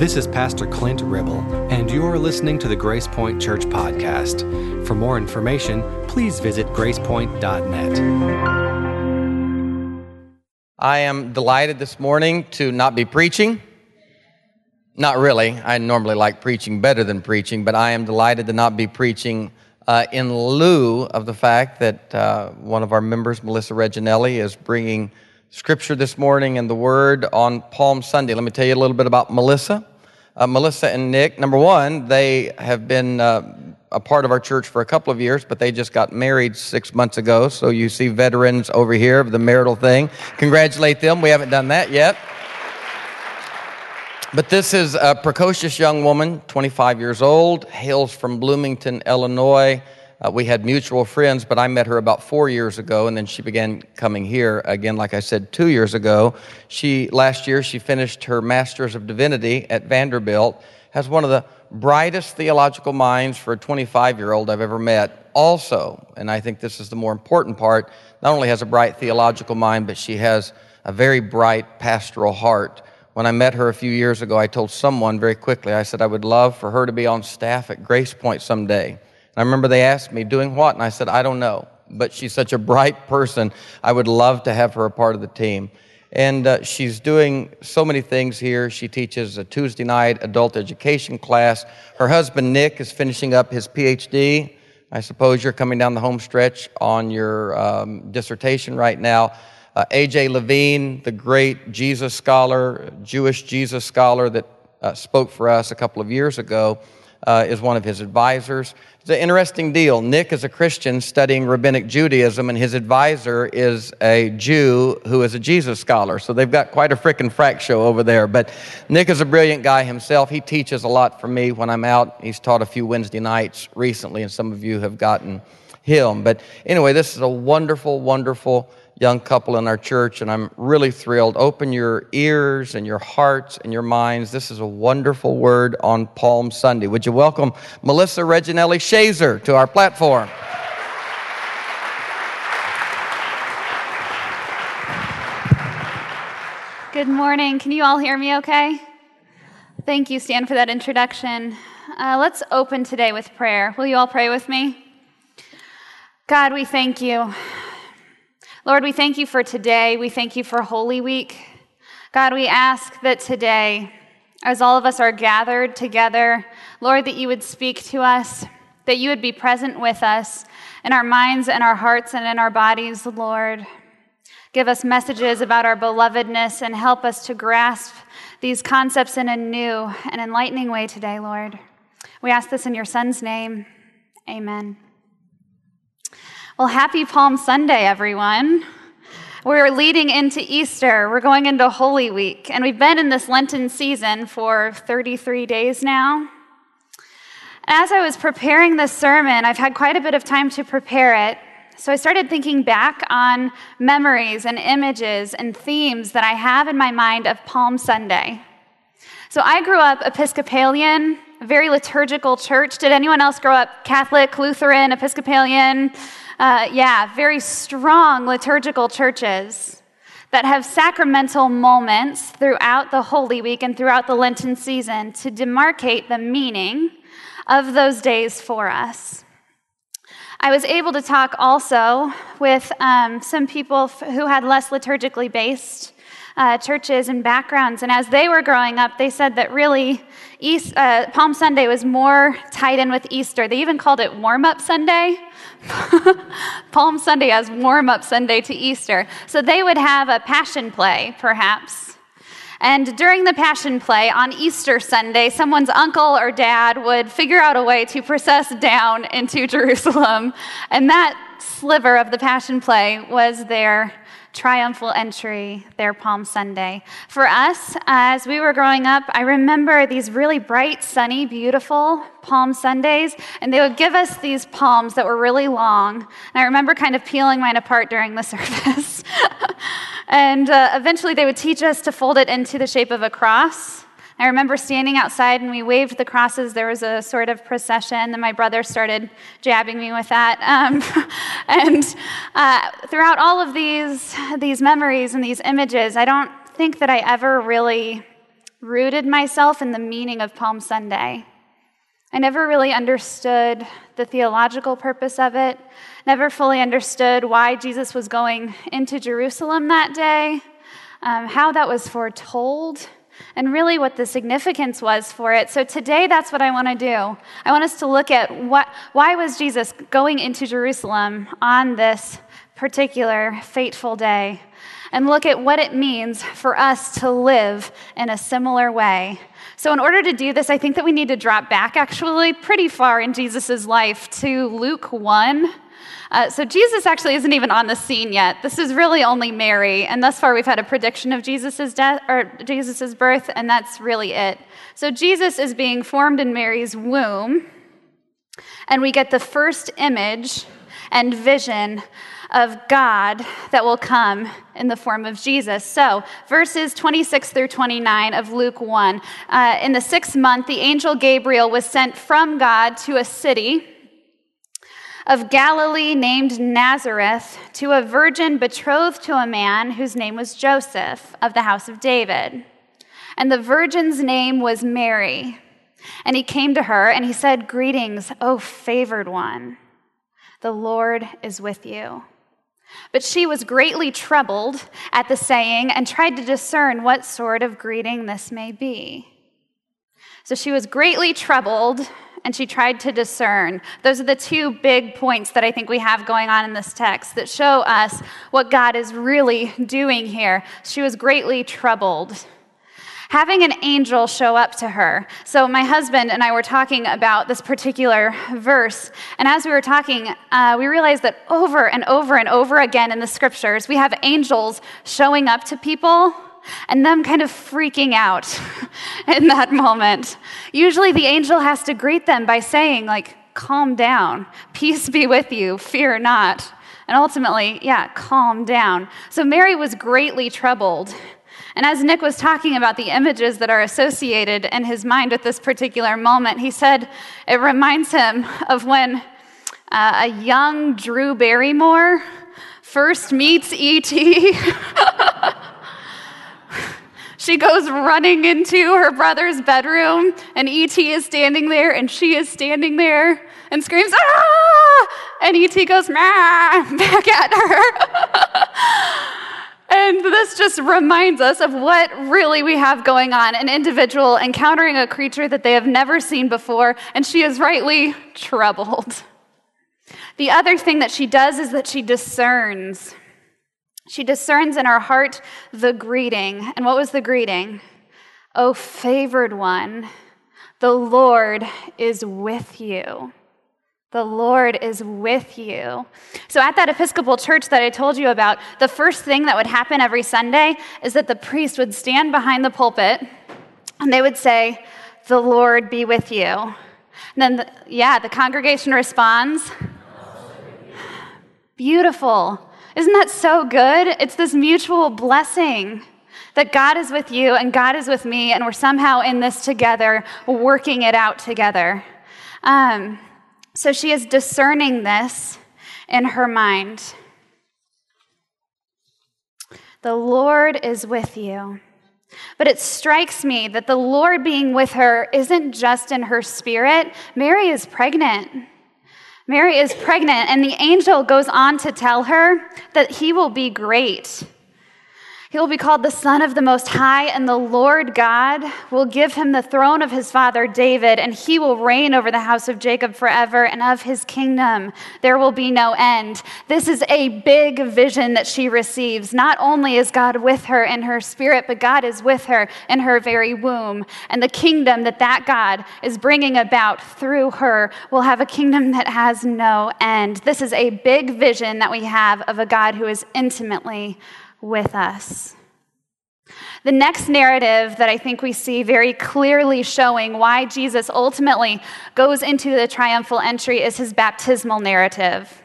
This is Pastor Clint Ribble, and you are listening to the Grace Point Church Podcast. For more information, please visit gracepoint.net. I am delighted this morning to not be preaching. Not really. I normally like preaching better than preaching, but I am delighted to not be preaching uh, in lieu of the fact that uh, one of our members, Melissa Reginelli, is bringing scripture this morning and the word on Palm Sunday. Let me tell you a little bit about Melissa. Uh, Melissa and Nick, number one, they have been uh, a part of our church for a couple of years, but they just got married six months ago. So you see veterans over here of the marital thing. Congratulate them. We haven't done that yet. But this is a precocious young woman, 25 years old, hails from Bloomington, Illinois. Uh, we had mutual friends, but I met her about four years ago, and then she began coming here again, like I said, two years ago. She last year she finished her Master's of Divinity at Vanderbilt. Has one of the brightest theological minds for a 25 year old I've ever met. Also, and I think this is the more important part, not only has a bright theological mind, but she has a very bright pastoral heart. When I met her a few years ago, I told someone very quickly, I said, I would love for her to be on staff at Grace Point someday. I remember they asked me, doing what? And I said, I don't know. But she's such a bright person. I would love to have her a part of the team. And uh, she's doing so many things here. She teaches a Tuesday night adult education class. Her husband, Nick, is finishing up his PhD. I suppose you're coming down the home stretch on your um, dissertation right now. Uh, A.J. Levine, the great Jesus scholar, Jewish Jesus scholar that uh, spoke for us a couple of years ago, uh, is one of his advisors. It's an interesting deal. Nick is a Christian studying rabbinic Judaism, and his advisor is a Jew who is a Jesus scholar. So they've got quite a frickin' frack show over there. But Nick is a brilliant guy himself. He teaches a lot for me when I'm out. He's taught a few Wednesday nights recently, and some of you have gotten him. But anyway, this is a wonderful, wonderful young couple in our church, and I'm really thrilled. Open your ears and your hearts and your minds. This is a wonderful word on Palm Sunday. Would you welcome Melissa Reginelli Shazer to our platform? Good morning. Can you all hear me okay? Thank you, Stan, for that introduction. Uh, let's open today with prayer. Will you all pray with me? God, we thank you. Lord, we thank you for today. We thank you for Holy Week. God, we ask that today, as all of us are gathered together, Lord, that you would speak to us, that you would be present with us in our minds and our hearts and in our bodies, Lord. Give us messages about our belovedness and help us to grasp these concepts in a new and enlightening way today, Lord. We ask this in your Son's name. Amen. Well, happy Palm Sunday, everyone. We're leading into Easter. We're going into Holy Week, and we've been in this Lenten season for 33 days now. As I was preparing this sermon, I've had quite a bit of time to prepare it. So I started thinking back on memories and images and themes that I have in my mind of Palm Sunday. So I grew up Episcopalian, a very liturgical church. Did anyone else grow up Catholic, Lutheran, Episcopalian? Uh, yeah, very strong liturgical churches that have sacramental moments throughout the Holy Week and throughout the Lenten season to demarcate the meaning of those days for us. I was able to talk also with um, some people who had less liturgically based uh, churches and backgrounds. And as they were growing up, they said that really East, uh, Palm Sunday was more tied in with Easter. They even called it warm up Sunday Palm Sunday as warm up Sunday to Easter. So they would have a passion play, perhaps. And during the passion play on Easter Sunday, someone's uncle or dad would figure out a way to process down into Jerusalem. And that sliver of the passion play was their triumphal entry their Palm Sunday. For us, as we were growing up, I remember these really bright, sunny, beautiful Palm Sundays, and they would give us these palms that were really long. And I remember kind of peeling mine apart during the service. and uh, eventually, they would teach us to fold it into the shape of a cross. I remember standing outside and we waved the crosses. There was a sort of procession, and my brother started jabbing me with that. Um, and uh, throughout all of these, these memories and these images, I don't think that I ever really rooted myself in the meaning of Palm Sunday. I never really understood the theological purpose of it, never fully understood why Jesus was going into Jerusalem that day, um, how that was foretold, and really what the significance was for it. So today, that's what I want to do. I want us to look at what, why was Jesus going into Jerusalem on this particular fateful day and look at what it means for us to live in a similar way. So, in order to do this, I think that we need to drop back actually pretty far in Jesus' life to Luke 1. Uh, so, Jesus actually isn't even on the scene yet. This is really only Mary, and thus far we've had a prediction of Jesus' death or Jesus' birth, and that's really it. So, Jesus is being formed in Mary's womb, and we get the first image and vision of God that will come in the form of Jesus. So, verses 26 through 29 of Luke 1. Uh, in the sixth month, the angel Gabriel was sent from God to a city of Galilee named Nazareth to a virgin betrothed to a man whose name was Joseph of the house of David. And the virgin's name was Mary. And he came to her and he said, Greetings, O favored one. The Lord is with you. But she was greatly troubled at the saying and tried to discern what sort of greeting this may be. So she was greatly troubled and she tried to discern. Those are the two big points that I think we have going on in this text that show us what God is really doing here. She was greatly troubled having an angel show up to her. So, my husband and I were talking about this particular verse, and as we were talking, uh, we realized that over and over and over again in the scriptures, we have angels showing up to people and them kind of freaking out in that moment. Usually, the angel has to greet them by saying, like, calm down, peace be with you, fear not. And ultimately, yeah, calm down. So Mary was greatly troubled and as Nick was talking about the images that are associated in his mind with this particular moment, he said it reminds him of when uh, a young Drew Barrymore first meets E.T. she goes running into her brother's bedroom, and E.T. is standing there, and she is standing there and screams, ah! And E.T. goes, "Ma!" back at her. And this just reminds us of what really we have going on an individual encountering a creature that they have never seen before, and she is rightly troubled. The other thing that she does is that she discerns. She discerns in her heart the greeting. And what was the greeting? Oh, favored one, the Lord is with you. The Lord is with you. So, at that Episcopal church that I told you about, the first thing that would happen every Sunday is that the priest would stand behind the pulpit and they would say, The Lord be with you. And then, the, yeah, the congregation responds, Beautiful. Isn't that so good? It's this mutual blessing that God is with you and God is with me, and we're somehow in this together, working it out together. Um, so she is discerning this in her mind. The Lord is with you. But it strikes me that the Lord being with her isn't just in her spirit. Mary is pregnant. Mary is pregnant, and the angel goes on to tell her that he will be great. He will be called the Son of the Most High, and the Lord God will give him the throne of his father David, and he will reign over the house of Jacob forever, and of his kingdom there will be no end. This is a big vision that she receives. Not only is God with her in her spirit, but God is with her in her very womb. And the kingdom that that God is bringing about through her will have a kingdom that has no end. This is a big vision that we have of a God who is intimately with us. The next narrative that I think we see very clearly showing why Jesus ultimately goes into the triumphal entry is his baptismal narrative.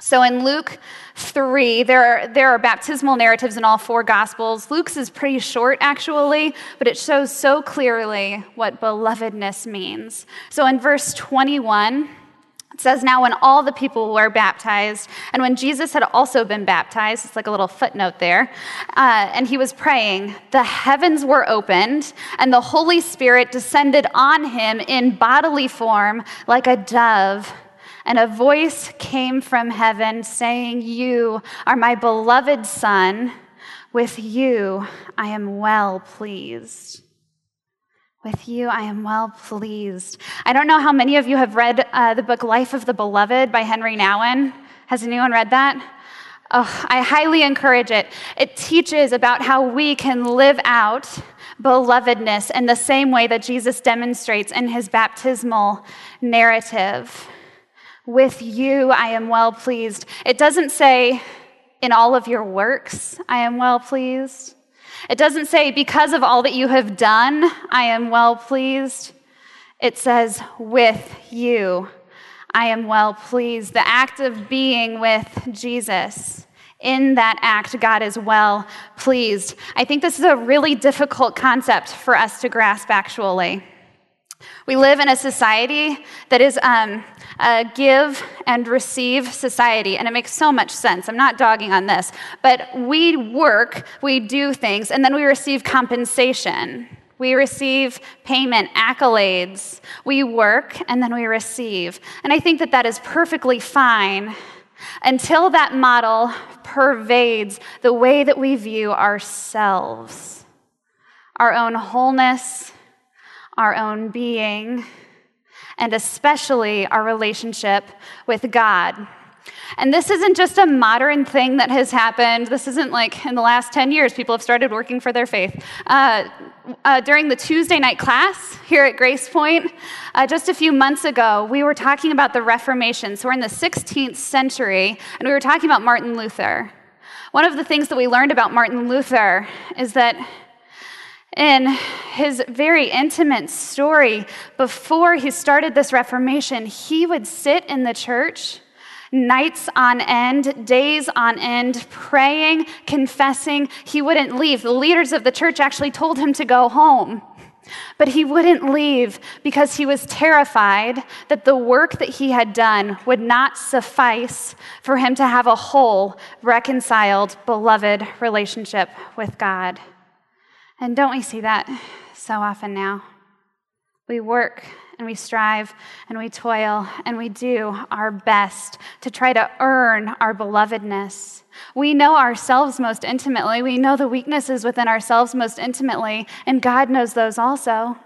So in Luke 3, there are, there are baptismal narratives in all four Gospels. Luke's is pretty short, actually, but it shows so clearly what belovedness means. So in verse 21, It says, Now, when all the people were baptized, and when Jesus had also been baptized, it's like a little footnote there, uh, and he was praying, the heavens were opened, and the Holy Spirit descended on him in bodily form like a dove. And a voice came from heaven saying, You are my beloved Son. With you I am well pleased. With you, I am well pleased. I don't know how many of you have read uh, the book Life of the Beloved by Henri Nouwen. Has anyone read that? Oh, I highly encourage it. It teaches about how we can live out belovedness in the same way that Jesus demonstrates in his baptismal narrative. With you, I am well pleased. It doesn't say, in all of your works, I am well pleased. It doesn't say, because of all that you have done, I am well pleased. It says, with you, I am well pleased. The act of being with Jesus. In that act, God is well pleased. I think this is a really difficult concept for us to grasp, actually. We live in a society that is um, a give and receive society, and it makes so much sense. I'm not dogging on this, but we work, we do things, and then we receive compensation. We receive payment, accolades. We work, and then we receive. And I think that that is perfectly fine until that model pervades the way that we view ourselves, our own wholeness our own being, and especially our relationship with God. And this isn't just a modern thing that has happened. This isn't like in the last 10 years, people have started working for their faith. Uh, uh, during the Tuesday night class here at Grace Point, uh, just a few months ago, we were talking about the Reformation. So we're in the 16th century, and we were talking about Martin Luther. One of the things that we learned about Martin Luther is that in his very intimate story, before he started this Reformation, he would sit in the church nights on end, days on end, praying, confessing. He wouldn't leave. The leaders of the church actually told him to go home. But he wouldn't leave because he was terrified that the work that he had done would not suffice for him to have a whole, reconciled, beloved relationship with God. And don't we see that so often now? We work and we strive and we toil and we do our best to try to earn our belovedness. We know ourselves most intimately. We know the weaknesses within ourselves most intimately, and God knows those also.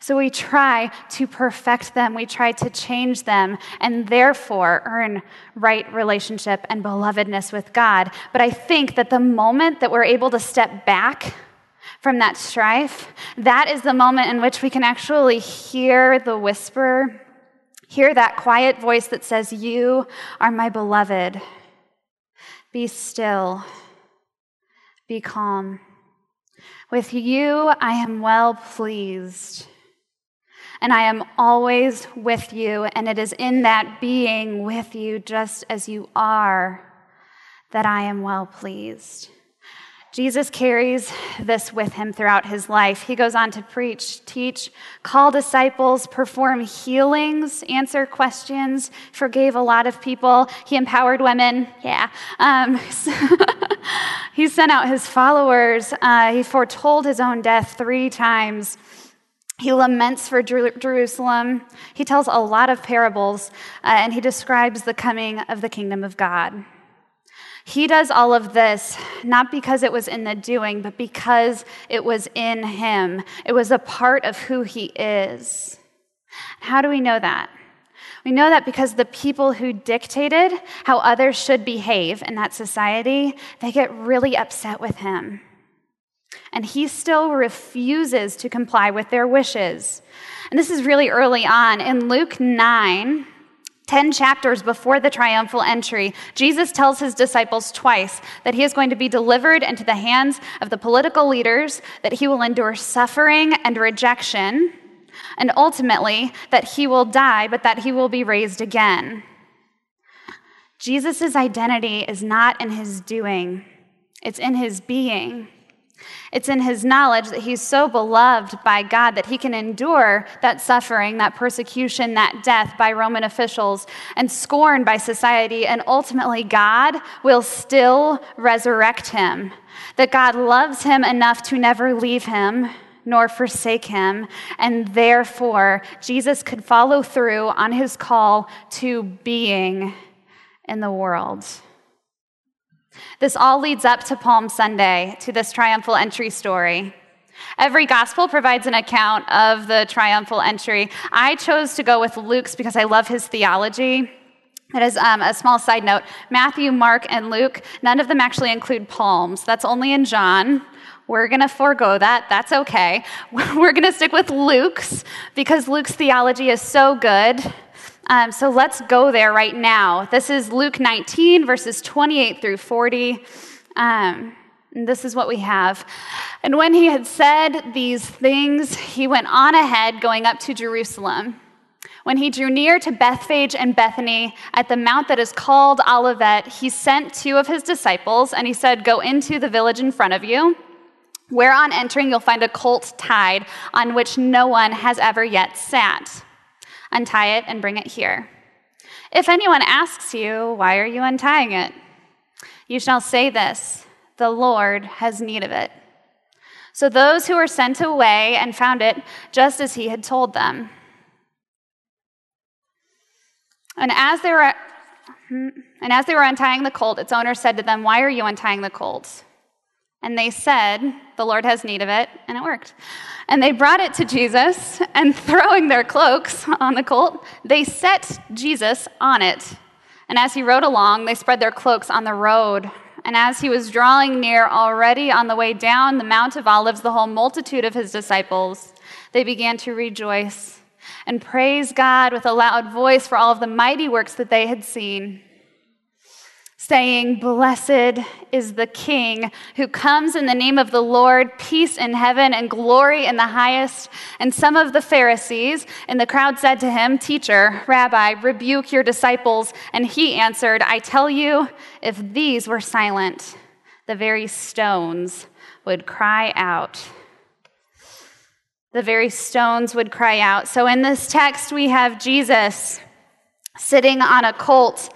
So we try to perfect them, we try to change them, and therefore earn right relationship and belovedness with God. But I think that the moment that we're able to step back from that strife, that is the moment in which we can actually hear the whisper, hear that quiet voice that says, You are my beloved. Be still, be calm. With you, I am well pleased. And I am always with you, and it is in that being with you, just as you are, that I am well pleased. Jesus carries this with him throughout his life. He goes on to preach, teach, call disciples, perform healings, answer questions, forgave a lot of people. He empowered women. Yeah. Um, he sent out his followers. Uh, he foretold his own death three times. He laments for Jerusalem. He tells a lot of parables, uh, and he describes the coming of the kingdom of God. He does all of this not because it was in the doing, but because it was in him. It was a part of who he is. How do we know that? We know that because the people who dictated how others should behave in that society, they get really upset with him. And he still refuses to comply with their wishes. And this is really early on. In Luke 9, 10 chapters before the triumphal entry, Jesus tells his disciples twice that he is going to be delivered into the hands of the political leaders, that he will endure suffering and rejection, and ultimately that he will die, but that he will be raised again. Jesus' identity is not in his doing, it's in his being. It's in his knowledge that he's so beloved by God that he can endure that suffering, that persecution, that death by Roman officials, and scorn by society, and ultimately God will still resurrect him. That God loves him enough to never leave him nor forsake him, and therefore Jesus could follow through on his call to being in the world. This all leads up to Palm Sunday, to this triumphal entry story. Every gospel provides an account of the triumphal entry. I chose to go with Luke's because I love his theology. It is um, a small side note Matthew, Mark, and Luke, none of them actually include palms. That's only in John. We're going to forego that. That's okay. We're going to stick with Luke's because Luke's theology is so good. Um, so let's go there right now. This is Luke 19, verses 28 through 40. Um, and this is what we have. And when he had said these things, he went on ahead, going up to Jerusalem. When he drew near to Bethphage and Bethany at the mount that is called Olivet, he sent two of his disciples, and he said, Go into the village in front of you, where on entering you'll find a colt tied on which no one has ever yet sat untie it, and bring it here. If anyone asks you, Why are you untying it? you shall say this The Lord has need of it. So those who were sent away and found it just as he had told them. And as they were hmm, and as they were untying the colt, its owner said to them, Why are you untying the colt? And they said, The Lord has need of it, and it worked. And they brought it to Jesus, and throwing their cloaks on the colt, they set Jesus on it. And as he rode along, they spread their cloaks on the road. And as he was drawing near, already on the way down the Mount of Olives, the whole multitude of his disciples, they began to rejoice and praise God with a loud voice for all of the mighty works that they had seen saying, Blessed is the King who comes in the name of the Lord, peace in heaven and glory in the highest. And some of the Pharisees in the crowd said to him, Teacher, Rabbi, rebuke your disciples. And he answered, I tell you, if these were silent, the very stones would cry out. The very stones would cry out. So in this text, we have Jesus sitting on a colt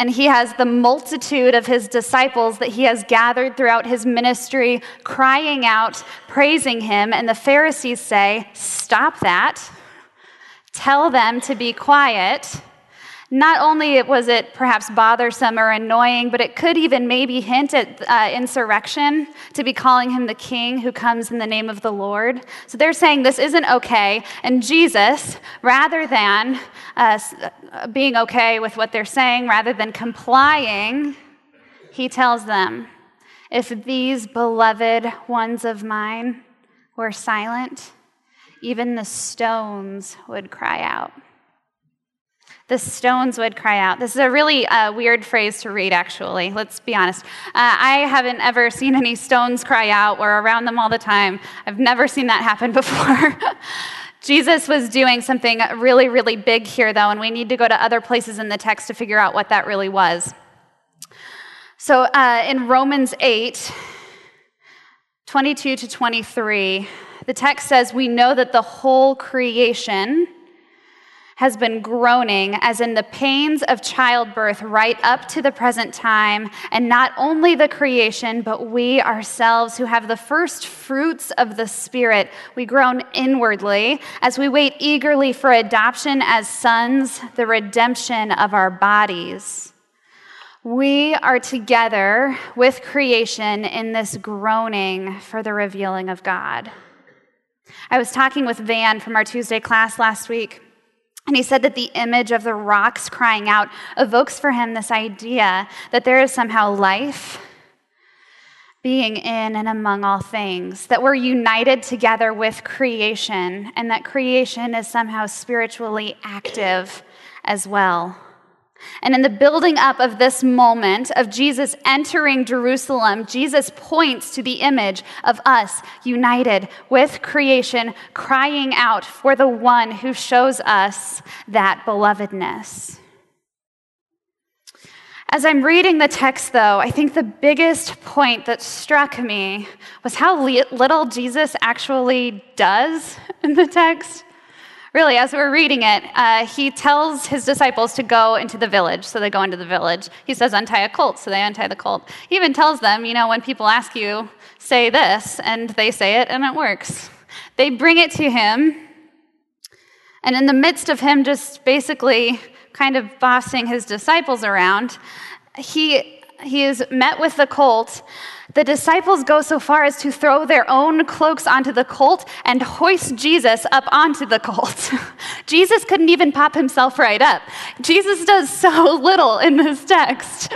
and he has the multitude of his disciples that he has gathered throughout his ministry crying out, praising him. And the Pharisees say, Stop that. Tell them to be quiet. Not only was it perhaps bothersome or annoying, but it could even maybe hint at uh, insurrection to be calling him the king who comes in the name of the Lord. So they're saying this isn't okay. And Jesus, rather than uh, being okay with what they're saying, rather than complying, he tells them, If these beloved ones of mine were silent, even the stones would cry out the stones would cry out. This is a really uh, weird phrase to read, actually. Let's be honest. Uh, I haven't ever seen any stones cry out. We're around them all the time. I've never seen that happen before. Jesus was doing something really, really big here, though, and we need to go to other places in the text to figure out what that really was. So uh, in Romans 8, 22 to 23, the text says, We know that the whole creation has been groaning as in the pains of childbirth right up to the present time, and not only the creation, but we ourselves who have the first fruits of the Spirit, we groan inwardly as we wait eagerly for adoption as sons, the redemption of our bodies. We are together with creation in this groaning for the revealing of God. I was talking with Van from our Tuesday class last week. And he said that the image of the rocks crying out evokes for him this idea that there is somehow life being in and among all things, that we're united together with creation, and that creation is somehow spiritually active as well. And in the building up of this moment of Jesus entering Jerusalem, Jesus points to the image of us united with creation, crying out for the one who shows us that belovedness. As I'm reading the text, though, I think the biggest point that struck me was how little Jesus actually does in the text. Really, as we're reading it, uh, he tells his disciples to go into the village. So they go into the village. He says, untie a colt. So they untie the colt. He even tells them, you know, when people ask you, say this, and they say it, and it works. They bring it to him. And in the midst of him just basically kind of bossing his disciples around, he, he is met with the colt. The disciples go so far as to throw their own cloaks onto the colt and hoist Jesus up onto the colt. Jesus couldn't even pop himself right up. Jesus does so little in this text.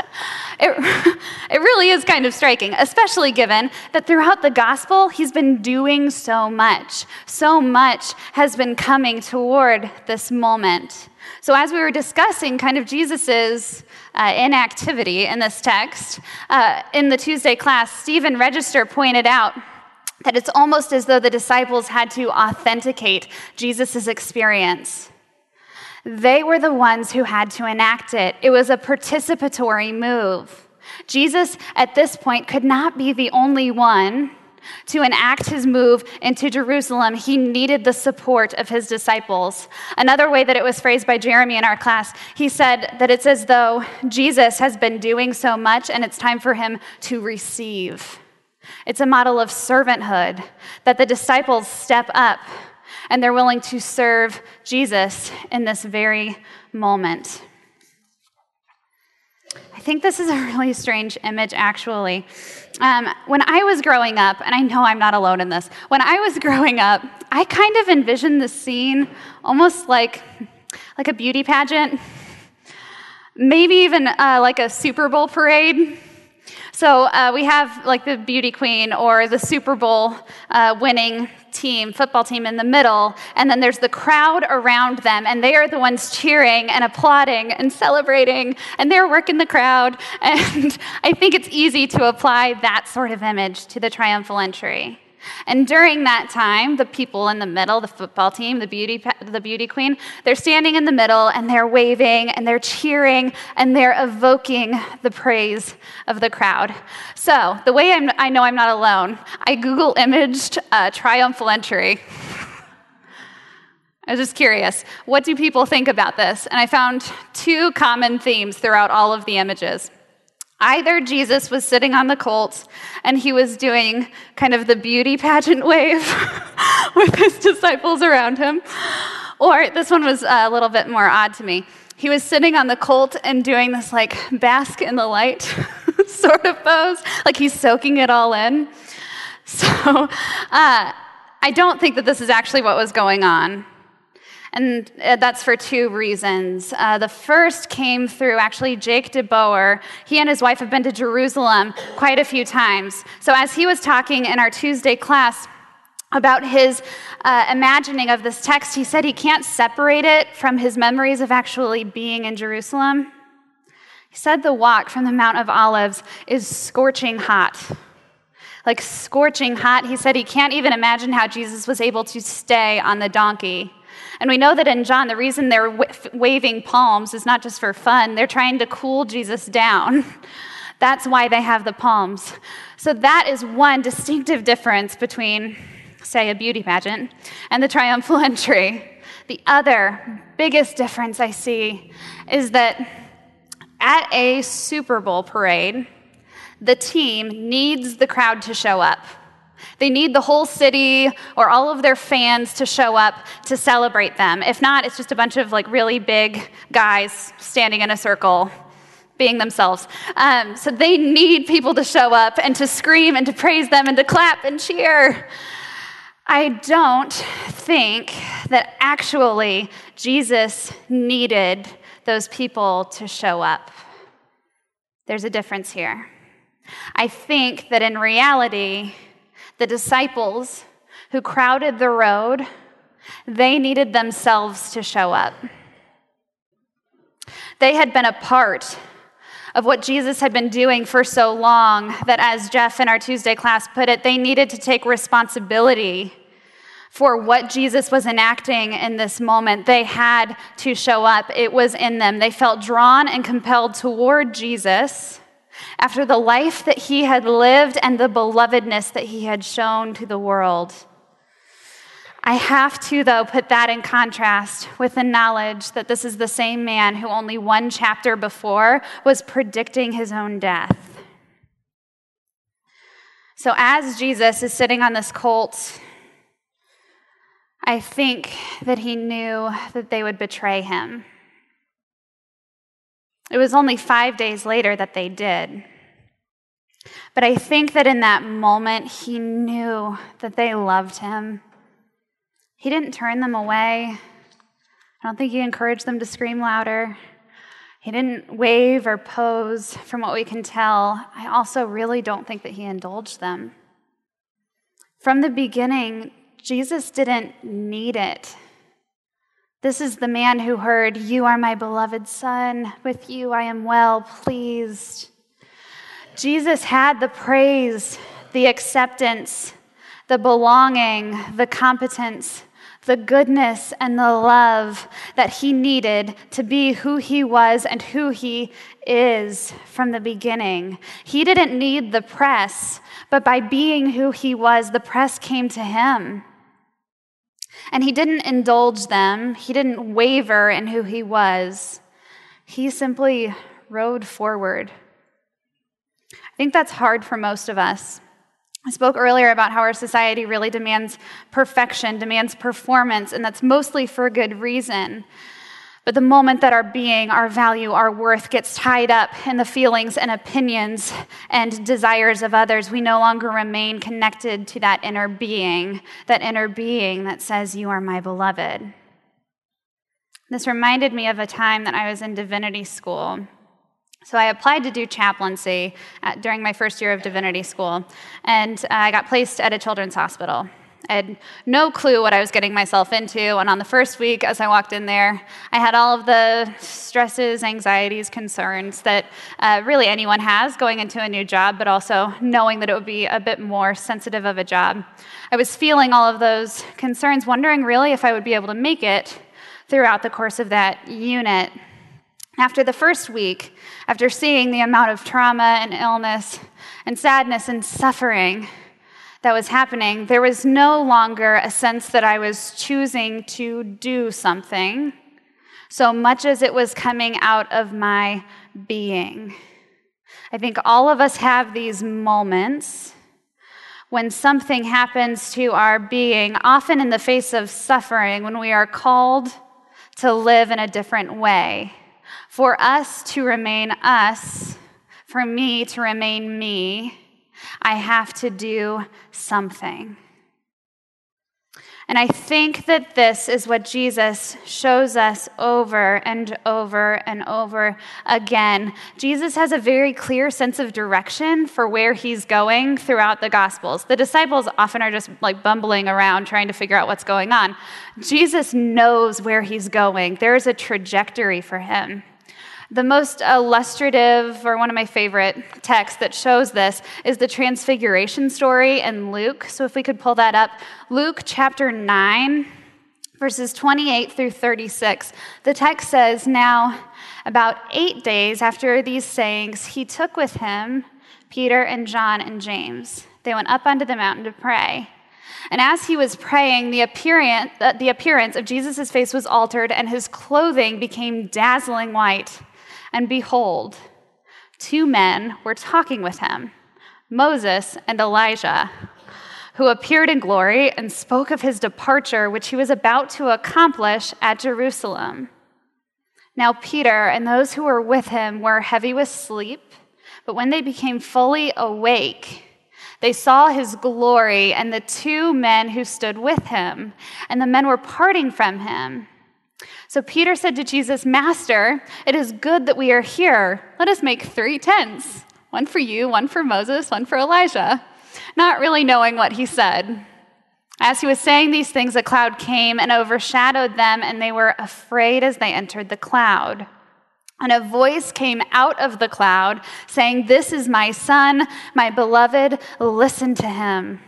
It, it really is kind of striking, especially given that throughout the gospel, he's been doing so much. So much has been coming toward this moment. So, as we were discussing kind of Jesus's uh, inactivity in this text, uh, in the Tuesday class, Stephen Register pointed out that it's almost as though the disciples had to authenticate Jesus' experience. They were the ones who had to enact it. It was a participatory move. Jesus, at this point, could not be the only one to enact his move into Jerusalem, he needed the support of his disciples. Another way that it was phrased by Jeremy in our class, he said that it's as though Jesus has been doing so much and it's time for him to receive. It's a model of servanthood that the disciples step up and they're willing to serve Jesus in this very moment. I think this is a really strange image, actually. Um, when I was growing up, and I know I'm not alone in this, when I was growing up, I kind of envisioned the scene almost like, like a beauty pageant, maybe even uh, like a Super Bowl parade. So uh, we have like the beauty queen or the Super Bowl uh, winning team, football team in the middle, and then there's the crowd around them, and they are the ones cheering and applauding and celebrating, and they're working the crowd. And I think it's easy to apply that sort of image to the triumphal entry. And during that time, the people in the middle, the football team, the beauty, the beauty queen, they're standing in the middle and they're waving and they're cheering and they're evoking the praise of the crowd. So, the way I'm, i know I'm not alone, I Google imaged a triumphal entry. I was just curious, what do people think about this? And I found two common themes throughout all of the images. Either Jesus was sitting on the colt and he was doing kind of the beauty pageant wave with his disciples around him, or this one was a little bit more odd to me. He was sitting on the colt and doing this like bask in the light sort of pose, like he's soaking it all in. So uh, I don't think that this is actually what was going on. And uh, that's for two reasons. Uh, the first came through actually Jake DeBoer. He and his wife have been to Jerusalem quite a few times. So as he was talking in our Tuesday class, about his uh, imagining of this text, he said he can't separate it from his memories of actually being in Jerusalem. He said the walk from the Mount of Olives is scorching hot. Like scorching hot. He said he can't even imagine how Jesus was able to stay on the donkey and we know that in John, the reason they're waving palms is not just for fun, they're trying to cool Jesus down. That's why they have the palms. So that is one distinctive difference between, say, a beauty pageant and the triumphal entry. The other biggest difference I see is that at a Super Bowl parade, the team needs the crowd to show up. They need the whole city or all of their fans to show up to celebrate them. If not, it's just a bunch of like really big guys standing in a circle being themselves. Um, so they need people to show up and to scream and to praise them and to clap and cheer. I don't think that actually Jesus needed those people to show up. There's a difference here. I think that in reality, the disciples who crowded the road, they needed themselves to show up. They had been a part of what Jesus had been doing for so long that, as Jeff in our Tuesday class put it, they needed to take responsibility for what Jesus was enacting in this moment. They had to show up, it was in them. They felt drawn and compelled toward Jesus after the life that he had lived and the belovedness that he had shown to the world. I have to, though, put that in contrast with the knowledge that this is the same man who only one chapter before was predicting his own death. So, as Jesus is sitting on this colt I think that he knew that they would betray him. It was only five days later that they did. But I think that in that moment, he knew that they loved him. He didn't turn them away. I don't think he encouraged them to scream louder. He didn't wave or pose, from what we can tell. I also really don't think that he indulged them. From the beginning, Jesus didn't need it. This is the man who heard, You are my beloved son. With you I am well pleased. Jesus had the praise, the acceptance, the belonging, the competence, the goodness, and the love that he needed to be who he was and who he is from the beginning. He didn't need the press, but by being who he was, the press came to him. And he didn't indulge them, he didn't waver in who he was. He simply rode forward. I think that's hard for most of us. I spoke earlier about how our society really demands perfection, demands performance, and that's mostly for a good reason. But the moment that our being, our value, our worth gets tied up in the feelings and opinions and desires of others, we no longer remain connected to that inner being, that inner being that says, You are my beloved. This reminded me of a time that I was in divinity school. So I applied to do chaplaincy at, during my first year of divinity school, and uh, I got placed at a children's hospital. I had no clue what I was getting myself into. And on the first week, as I walked in there, I had all of the stresses, anxieties, concerns that uh, really anyone has going into a new job, but also knowing that it would be a bit more sensitive of a job. I was feeling all of those concerns, wondering really if I would be able to make it throughout the course of that unit. After the first week, after seeing the amount of trauma and illness and sadness and suffering, that was happening, there was no longer a sense that I was choosing to do something so much as it was coming out of my being. I think all of us have these moments when something happens to our being, often in the face of suffering, when we are called to live in a different way. For us to remain us, for me to remain me, I have to do something. And I think that this is what Jesus shows us over and over and over again. Jesus has a very clear sense of direction for where he's going throughout the Gospels. The disciples often are just like bumbling around trying to figure out what's going on. Jesus knows where he's going, there's a trajectory for him. The most illustrative, or one of my favorite texts that shows this, is the Transfiguration story in Luke. So if we could pull that up, Luke chapter 9, verses 28 through 36. The text says, Now, about eight days after these sayings, he took with him Peter and John and James. They went up onto the mountain to pray. And as he was praying, the appearance, uh, the appearance of Jesus' face was altered, and his clothing became dazzling white. And behold, two men were talking with him Moses and Elijah, who appeared in glory and spoke of his departure, which he was about to accomplish at Jerusalem. Now, Peter and those who were with him were heavy with sleep, but when they became fully awake, they saw his glory and the two men who stood with him, and the men were parting from him. So Peter said to Jesus, Master, it is good that we are here. Let us make three tents one for you, one for Moses, one for Elijah. Not really knowing what he said. As he was saying these things, a cloud came and overshadowed them, and they were afraid as they entered the cloud. And a voice came out of the cloud saying, This is my son, my beloved, listen to him.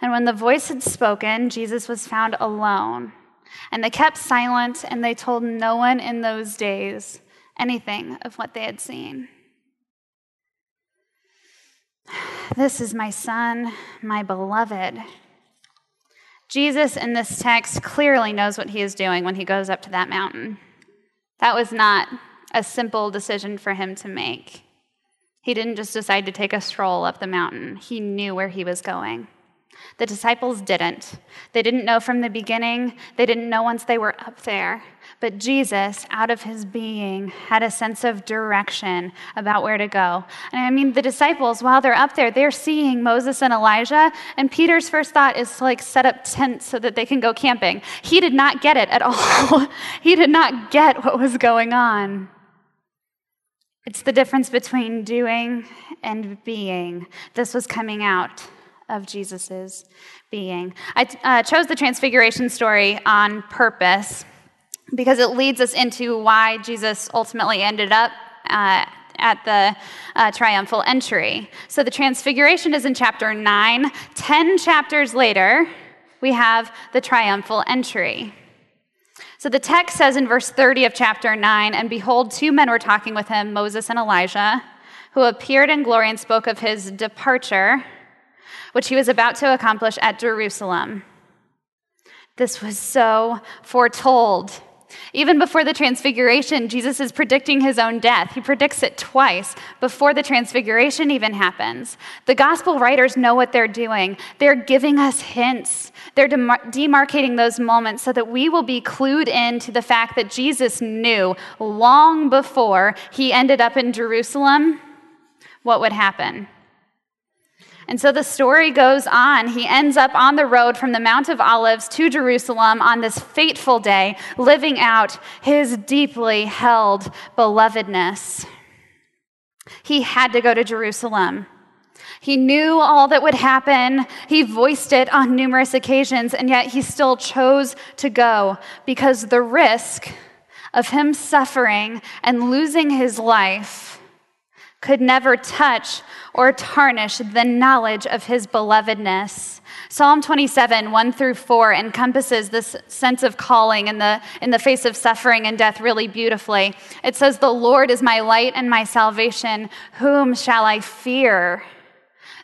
And when the voice had spoken, Jesus was found alone. And they kept silent, and they told no one in those days anything of what they had seen. This is my son, my beloved. Jesus in this text clearly knows what he is doing when he goes up to that mountain. That was not a simple decision for him to make. He didn't just decide to take a stroll up the mountain, he knew where he was going. The disciples didn't. They didn't know from the beginning, they didn't know once they were up there. But Jesus, out of his being, had a sense of direction about where to go. And I mean, the disciples, while they're up there, they're seeing Moses and Elijah. And Peter's first thought is to like set up tents so that they can go camping. He did not get it at all. he did not get what was going on. It's the difference between doing and being. This was coming out of Jesus's being. I uh, chose the Transfiguration story on purpose because it leads us into why Jesus ultimately ended up. Uh, at the uh, triumphal entry. So the transfiguration is in chapter 9. Ten chapters later, we have the triumphal entry. So the text says in verse 30 of chapter 9 And behold, two men were talking with him, Moses and Elijah, who appeared in glory and spoke of his departure which he was about to accomplish at Jerusalem. This was so foretold. Even before the transfiguration, Jesus is predicting his own death. He predicts it twice before the transfiguration even happens. The gospel writers know what they're doing. They're giving us hints. They're demar- demarcating those moments so that we will be clued in to the fact that Jesus knew long before he ended up in Jerusalem what would happen. And so the story goes on. He ends up on the road from the Mount of Olives to Jerusalem on this fateful day, living out his deeply held belovedness. He had to go to Jerusalem. He knew all that would happen. He voiced it on numerous occasions, and yet he still chose to go because the risk of him suffering and losing his life could never touch or tarnish the knowledge of his belovedness. Psalm 27, 1 through 4, encompasses this sense of calling in the, in the face of suffering and death really beautifully. It says, The Lord is my light and my salvation. Whom shall I fear?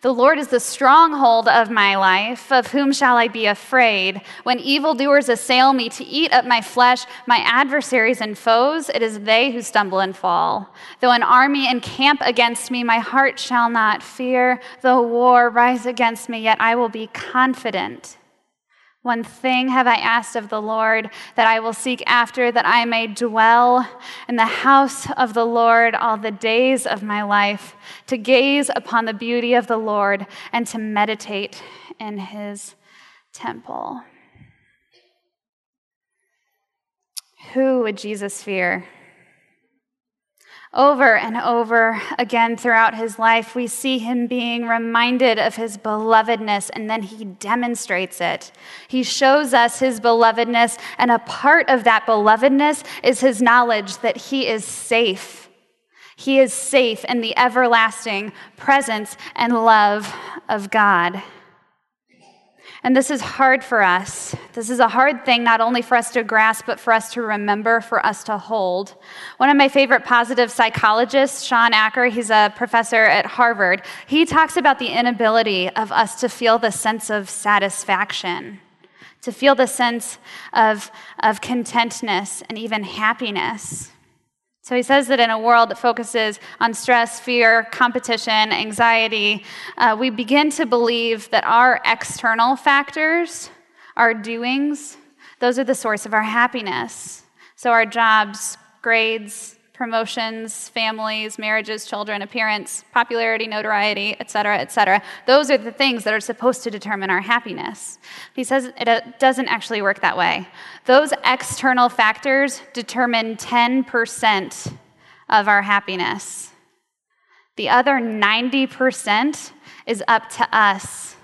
The Lord is the stronghold of my life. Of whom shall I be afraid? When evildoers assail me to eat up my flesh, my adversaries and foes, it is they who stumble and fall. Though an army encamp against me, my heart shall not fear. Though war rise against me, yet I will be confident. One thing have I asked of the Lord that I will seek after, that I may dwell in the house of the Lord all the days of my life, to gaze upon the beauty of the Lord and to meditate in his temple. Who would Jesus fear? Over and over again throughout his life, we see him being reminded of his belovedness, and then he demonstrates it. He shows us his belovedness, and a part of that belovedness is his knowledge that he is safe. He is safe in the everlasting presence and love of God. And this is hard for us. This is a hard thing, not only for us to grasp, but for us to remember, for us to hold. One of my favorite positive psychologists, Shawn Achor, he's a professor at Harvard, he talks about the inability of us to feel the sense of satisfaction, to feel the sense of, of contentness and even happiness. So he says that in a world that focuses on stress, fear, competition, anxiety, uh, we begin to believe that our external factors, our doings, those are the source of our happiness. So our jobs, grades, promotions, families, marriages, children, appearance, popularity, notoriety, etc., etc. Those are the things that are supposed to determine our happiness. He says it uh, doesn't actually work that way. Those external factors determine 10% of our happiness. The other 90% is up to us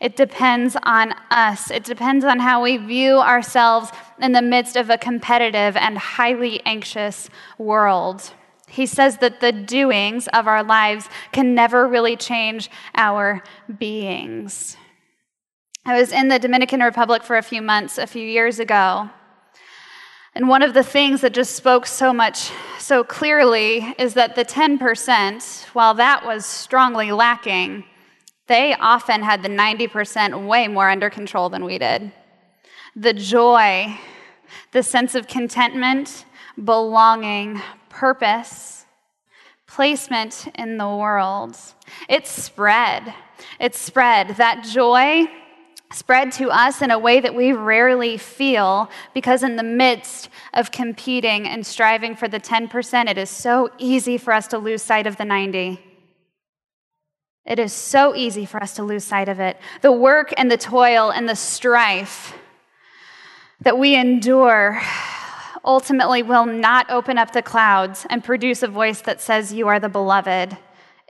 it depends on us. It depends on how we view ourselves in the midst of a competitive and highly anxious world. He says that the doings of our lives can never really change our beings. I was in the Dominican Republic for a few months a few years ago. And one of the things that just spoke so much, so clearly, is that the 10%, while that was strongly lacking, they often had the 90% way more under control than we did. The joy, the sense of contentment, belonging, purpose, placement in the world. It spread. It spread. That joy spread to us in a way that we rarely feel because, in the midst of competing and striving for the 10%, it is so easy for us to lose sight of the 90. It is so easy for us to lose sight of it. The work and the toil and the strife that we endure ultimately will not open up the clouds and produce a voice that says, You are the beloved.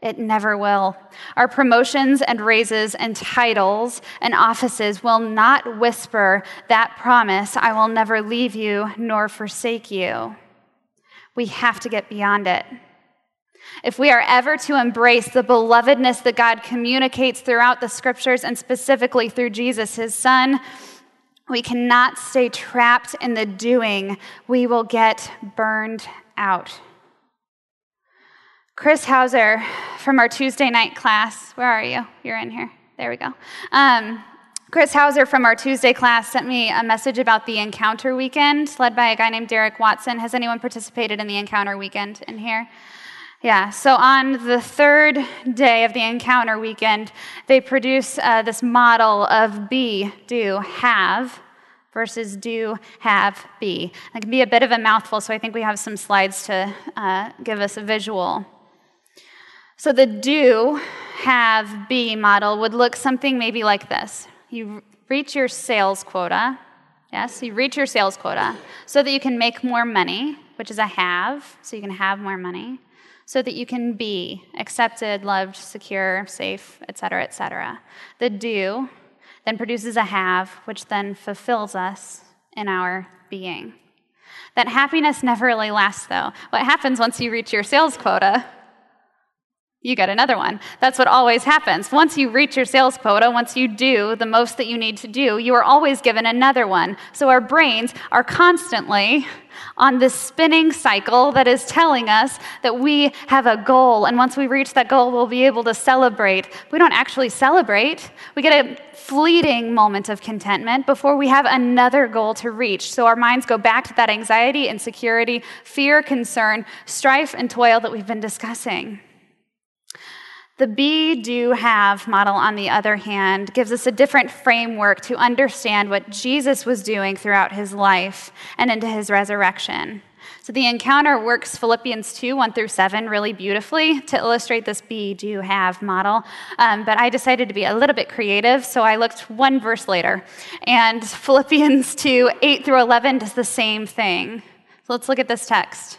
It never will. Our promotions and raises and titles and offices will not whisper that promise I will never leave you nor forsake you. We have to get beyond it. If we are ever to embrace the belovedness that God communicates throughout the scriptures and specifically through Jesus, his son, we cannot stay trapped in the doing. We will get burned out. Chris Hauser from our Tuesday night class, where are you? You're in here. There we go. Um, Chris Hauser from our Tuesday class sent me a message about the Encounter Weekend, led by a guy named Derek Watson. Has anyone participated in the Encounter Weekend in here? Yeah, so on the third day of the Encounter Weekend, they produce uh, this model of be, do, have versus do, have, be. That can be a bit of a mouthful, so I think we have some slides to uh, give us a visual. So the do, have, be model would look something maybe like this. You reach your sales quota. Yes, you reach your sales quota so that you can make more money, which is a have, so you can have more money, so that you can be accepted, loved, secure, safe, etc., etc. The do then produces a have, which then fulfills us in our being. That happiness never really lasts, though. What happens once you reach your sales quota you get another one. That's what always happens. Once you reach your sales quota, once you do the most that you need to do, you are always given another one. So our brains are constantly on this spinning cycle that is telling us that we have a goal. And once we reach that goal, we'll be able to celebrate. We don't actually celebrate, we get a fleeting moment of contentment before we have another goal to reach. So our minds go back to that anxiety, insecurity, fear, concern, strife, and toil that we've been discussing. The be, do, have model, on the other hand, gives us a different framework to understand what Jesus was doing throughout his life and into his resurrection. So the encounter works Philippians 2 1 through 7 really beautifully to illustrate this be, do, have model. Um, but I decided to be a little bit creative, so I looked one verse later. And Philippians 2 8 through 11 does the same thing. So let's look at this text.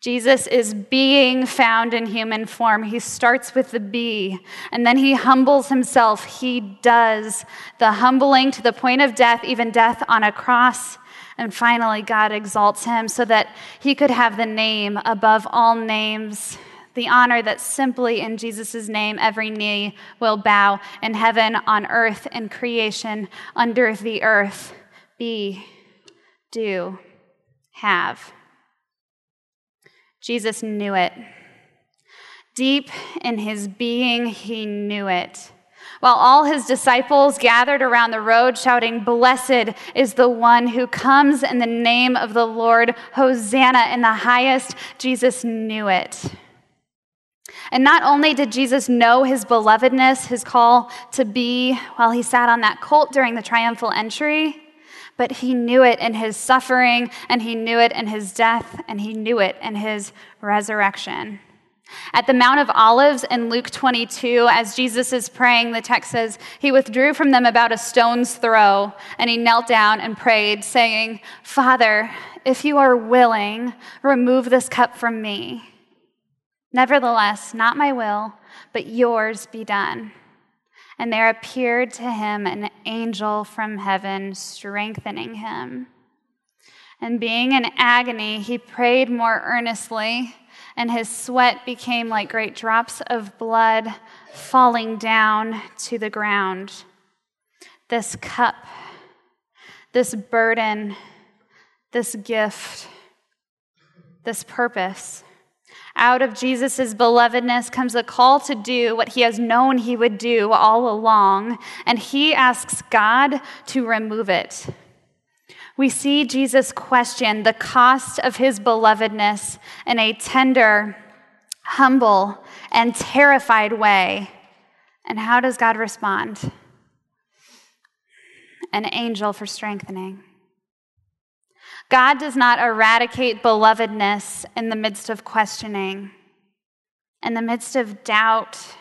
Jesus is being found in human form. He starts with the be, and then he humbles himself. He does the humbling to the point of death, even death on a cross. And finally, God exalts him so that he could have the name above all names, the honor that simply in Jesus' name every knee will bow in heaven, on earth, in creation, under the earth. Be, do, have. Jesus knew it. Deep in his being, he knew it. While all his disciples gathered around the road shouting, Blessed is the one who comes in the name of the Lord, Hosanna in the highest, Jesus knew it. And not only did Jesus know his belovedness, his call to be, while he sat on that colt during the triumphal entry, but he knew it in his suffering, and he knew it in his death, and he knew it in his resurrection. At the Mount of Olives in Luke 22, as Jesus is praying, the text says, He withdrew from them about a stone's throw, and he knelt down and prayed, saying, Father, if you are willing, remove this cup from me. Nevertheless, not my will, but yours be done. And there appeared to him an angel from heaven, strengthening him. And being in agony, he prayed more earnestly and his sweat became like great drops of blood falling down to the ground. This cup, this burden, this gift, this purpose. Out of Jesus' belovedness comes a call to do what he has known he would do all along, and he asks God to remove it we see Jesus question the cost of his belovedness in a tender, humble, and terrified way. And how does God respond? An angel for strengthening. God does not eradicate belovedness in the midst of questioning, in the midst of doubt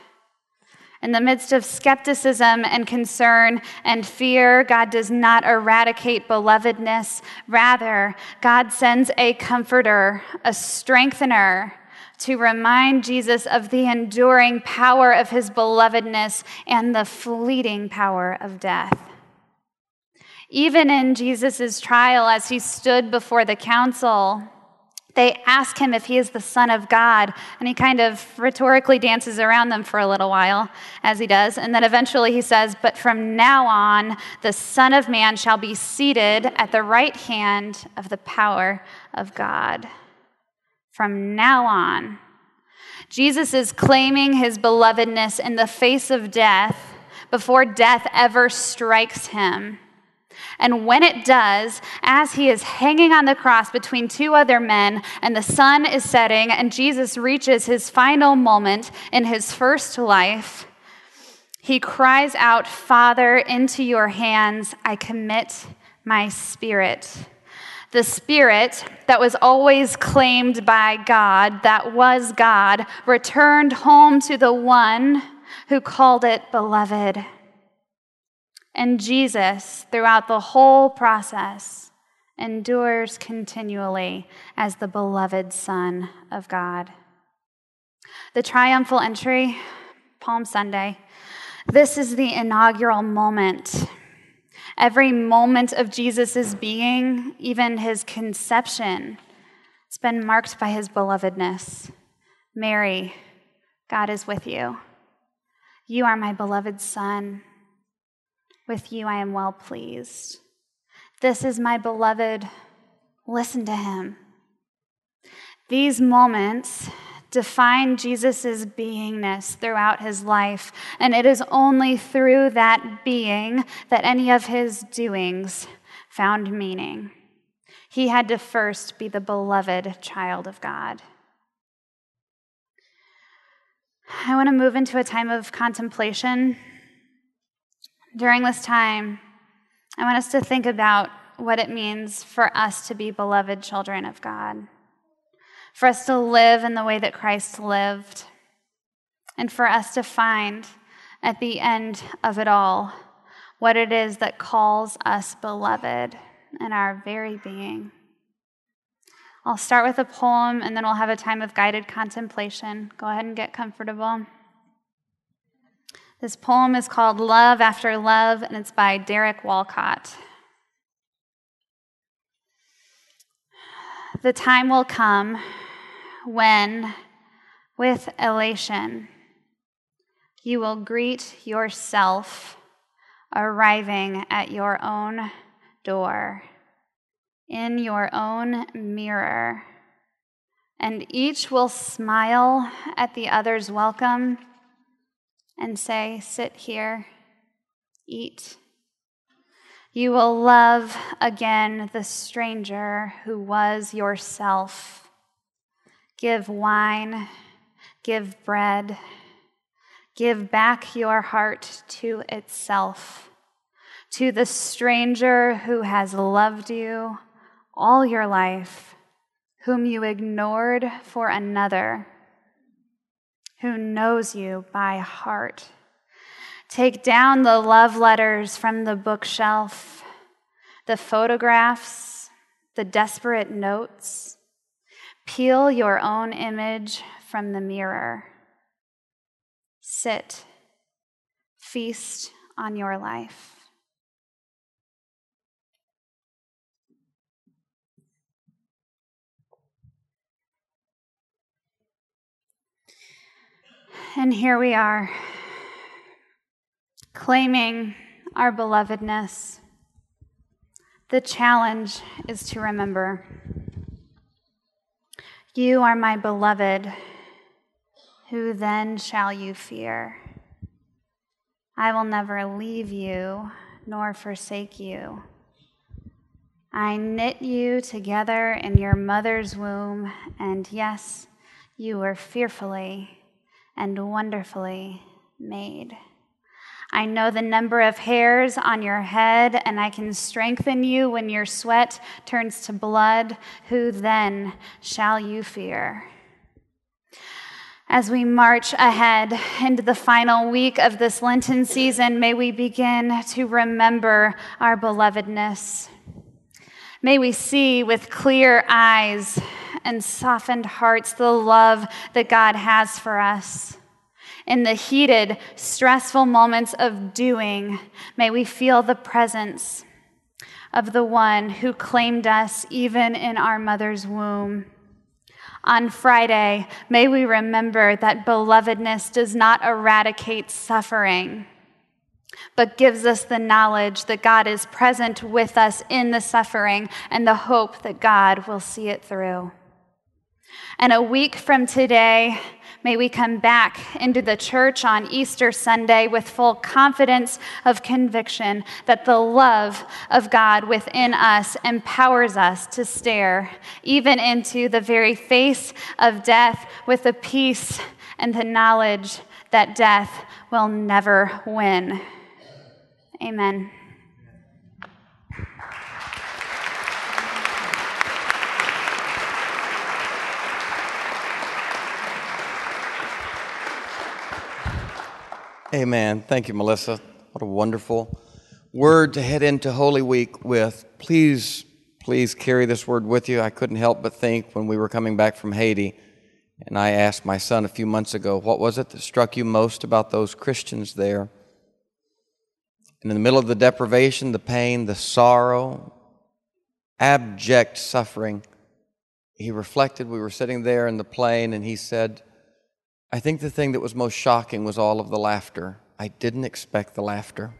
in the midst of skepticism and concern and fear, God does not eradicate belovedness. Rather, God sends a comforter, a strengthener, to remind Jesus of the enduring power of his belovedness and the fleeting power of death. Even in Jesus' trial, as he stood before the council, they ask him if he is the Son of God, and he kind of rhetorically dances around them for a little while, as he does. And then eventually he says, But from now on, the Son of Man shall be seated at the right hand of the power of God. From now on, Jesus is claiming his belovedness in the face of death before death ever strikes him. And when it does, as he is hanging on the cross between two other men, and the sun is setting, and Jesus reaches his final moment in his first life, he cries out, Father, into your hands I commit my spirit. The spirit that was always claimed by God, that was God, returned home to the one who called it beloved. And Jesus, throughout the whole process, endures continually as the beloved Son of God. The triumphal entry, Palm Sunday, this is the inaugural moment. Every moment of Jesus' being, even his conception, it's been marked by his belovedness. Mary, God is with you. You are my beloved Son. With you I am well pleased. This is my beloved. Listen to him. These moments define Jesus' beingness throughout his life, and it is only through that being that any of his doings found meaning. He had to first be the beloved child of God. I want to move into a time of contemplation during this time, I want us to think about what it means for us to be beloved children of God, for us to live in the way that Christ lived, and for us to find at the end of it all what it is that calls us beloved in our very being. I'll start with a poem and then we'll have a time of guided contemplation. Go ahead and get comfortable. This poem is called Love After Love, and it's by Derek Walcott. The time will come when, with elation, you will greet yourself arriving at your own door, in your own mirror, and each will smile at the other's welcome and say, Sit here, eat. You will love again the stranger who was yourself. Give wine, give bread, give back your heart to itself, to the stranger who has loved you all your life, whom you ignored for another who knows you by heart. Take down the love letters from the bookshelf, the photographs, the desperate notes. Peel your own image from the mirror. Sit, feast on your life. And here we are, claiming our belovedness. The challenge is to remember You are my beloved. Who then shall you fear? I will never leave you nor forsake you. I knit you together in your mother's womb, and yes, you were fearfully and wonderfully made. I know the number of hairs on your head, and I can strengthen you when your sweat turns to blood. Who then shall you fear? As we march ahead into the final week of this Lenten season, may we begin to remember our belovedness. May we see with clear eyes and softened hearts the love that God has for us. In the heated, stressful moments of doing, may we feel the presence of the one who claimed us even in our mother's womb. On Friday, may we remember that belovedness does not eradicate suffering, but gives us the knowledge that God is present with us in the suffering and the hope that God will see it through. And a week from today, may we come back into the church on Easter Sunday with full confidence of conviction that the love of God within us empowers us to stare even into the very face of death with the peace and the knowledge that death will never win. Amen. Amen. Thank you, Melissa. What a wonderful word to head into Holy Week with. Please, please carry this word with you. I couldn't help but think when we were coming back from Haiti, and I asked my son a few months ago, what was it that struck you most about those Christians there? And in the middle of the deprivation, the pain, the sorrow, abject suffering, he reflected. We were sitting there in the plane, and he said, I think the thing that was most shocking was all of the laughter. I didn't expect the laughter.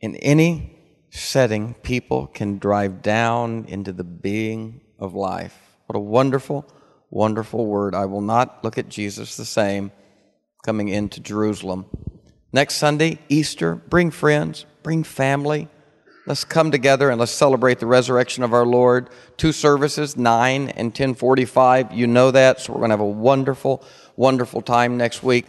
In any setting, people can drive down into the being of life. What a wonderful, wonderful word. I will not look at Jesus the same coming into Jerusalem. Next Sunday, Easter, bring friends, bring family. Let's come together and let's celebrate the resurrection of our Lord. Two services, 9 and 1045. You know that, so we're going to have a wonderful, wonderful time next week.